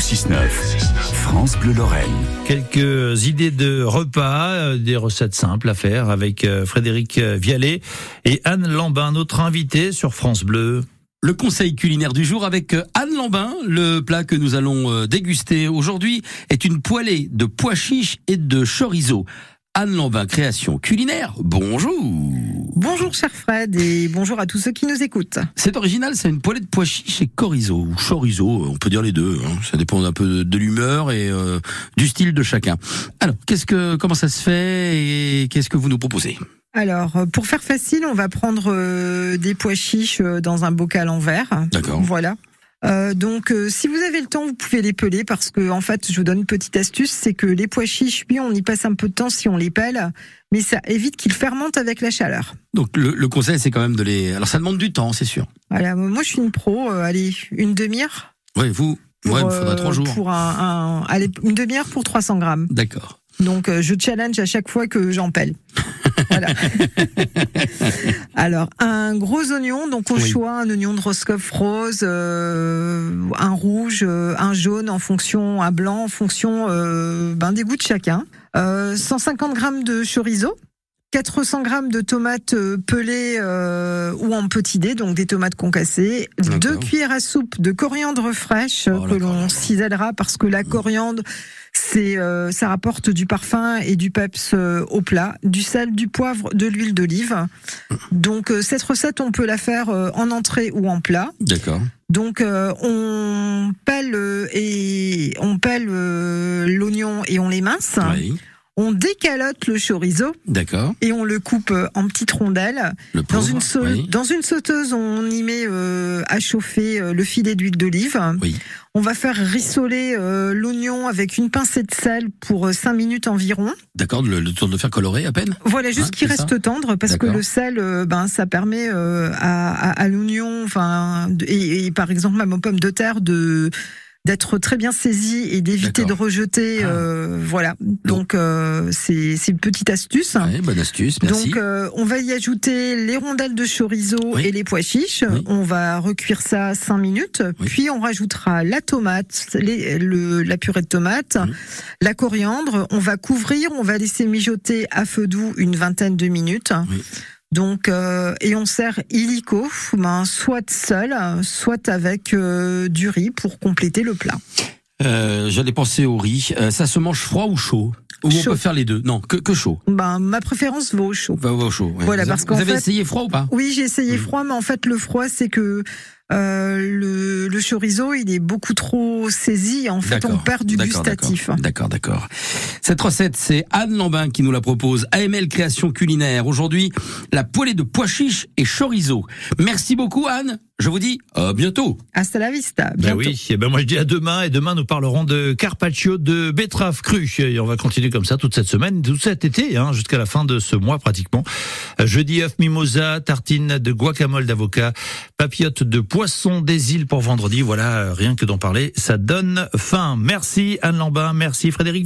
6-9, France Bleu Lorraine. Quelques idées de repas, euh, des recettes simples à faire avec euh, Frédéric Vialet et Anne Lambin, notre invitée sur France Bleu. Le conseil culinaire du jour avec euh, Anne Lambin. Le plat que nous allons déguster aujourd'hui est une poêlée de pois chiches et de chorizo. Anne Lambin, création culinaire. Bonjour. Bonjour cher Fred et bonjour à tous ceux qui nous écoutent. C'est original, c'est une poêlée de pois chiches et chorizo ou chorizo, on peut dire les deux. Hein. Ça dépend un peu de l'humeur et euh, du style de chacun. Alors, qu'est-ce que, comment ça se fait et qu'est-ce que vous nous proposez? Alors, pour faire facile, on va prendre euh, des pois chiches euh, dans un bocal en verre. D'accord. Voilà. Euh, donc, euh, si vous avez le temps, vous pouvez les peler parce que, en fait, je vous donne une petite astuce, c'est que les pois chiches, oui, on y passe un peu de temps si on les pèle, mais ça évite qu'ils fermentent avec la chaleur. Donc, le, conseil, c'est quand même de les. Alors, ça demande du temps, c'est sûr. Voilà, moi, je suis une pro. Euh, allez, une demi-heure. Oui, vous. Moi, il me faudra trois jours. Pour un, allez, une demi-heure pour 300 grammes. D'accord. Donc euh, je challenge à chaque fois que j'en pèle. Voilà. Alors un gros oignon, donc au choix un oignon de Roscoff rose, euh, un rouge, euh, un jaune en fonction, un blanc en fonction ben, des goûts de chacun. 150 grammes de chorizo. 400 grammes de tomates pelées ou en petits dés, donc des tomates concassées, deux cuillères à soupe de coriandre fraîche oh, que l'on cisèlera parce que la coriandre c'est euh, ça rapporte du parfum et du peps euh, au plat, du sel, du poivre, de l'huile d'olive. Donc euh, cette recette, on peut la faire en entrée ou en plat. D'accord. Donc on pèle et on pèle l'oignon et on l'émince. Oui. On décalote le chorizo. D'accord. Et on le coupe en petites rondelles. dans une dans une sauteuse, on y met à chauffer le filet d'huile d'olive. Oui. On va faire rissoler euh, l'oignon avec une pincée de sel pour 5 euh, minutes environ. D'accord, le, tour de faire colorer à peine? Voilà, juste hein, qu'il reste tendre parce que le sel, euh, ben, ça permet à, à, l'oignon, enfin, et, et, par exemple même aux pommes de terre de d'être très bien saisi et d'éviter de rejeter. Ah. Euh, voilà. Donc euh, c'est une petite astuce. bonne astuce. Merci. Donc euh, on va y ajouter les rondelles de chorizo et les pois chiches. On va recuire ça 5 minutes. Puis on rajoutera la tomate, les, le, la purée de tomate, la coriandre. On va couvrir. On va laisser mijoter à feu doux une vingtaine de minutes. Donc, euh, et on sert illico, ben, soit seul, soit avec euh, du riz pour compléter le plat. Euh, J'allais penser au riz. Euh, ça se mange froid ou chaud? Ou on peut faire les deux? Non, que, que chaud. Ben, ma préférence va au chaud. Va, au chaud. Voilà, vous parce qu'en Vous avez essayé froid ou pas? Oui, j'ai essayé mmh. froid, mais en fait, le froid, c'est que le, le, chorizo, il est beaucoup trop saisi. En fait, on perd du gustatif. D'accord, d'accord. Cette recette, c'est Anne Lambin qui nous la propose. AML Création Culinaire. Aujourd'hui, la poêlée de pois chiches et chorizo. Merci beaucoup, Anne. Je vous dis à bientôt. Hasta la vista. Ben bientôt. oui, et eh ben moi je dis à demain. Et demain, nous parlerons de carpaccio de betterave crue. Et on va continuer comme ça toute cette semaine, tout cet été, hein, jusqu'à la fin de ce mois pratiquement. Jeudi, œuf mimosa, tartine de guacamole d'avocat, papillote de poisson des îles pour vendredi. Voilà, rien que d'en parler, ça donne faim. Merci Anne Lambin, merci Frédéric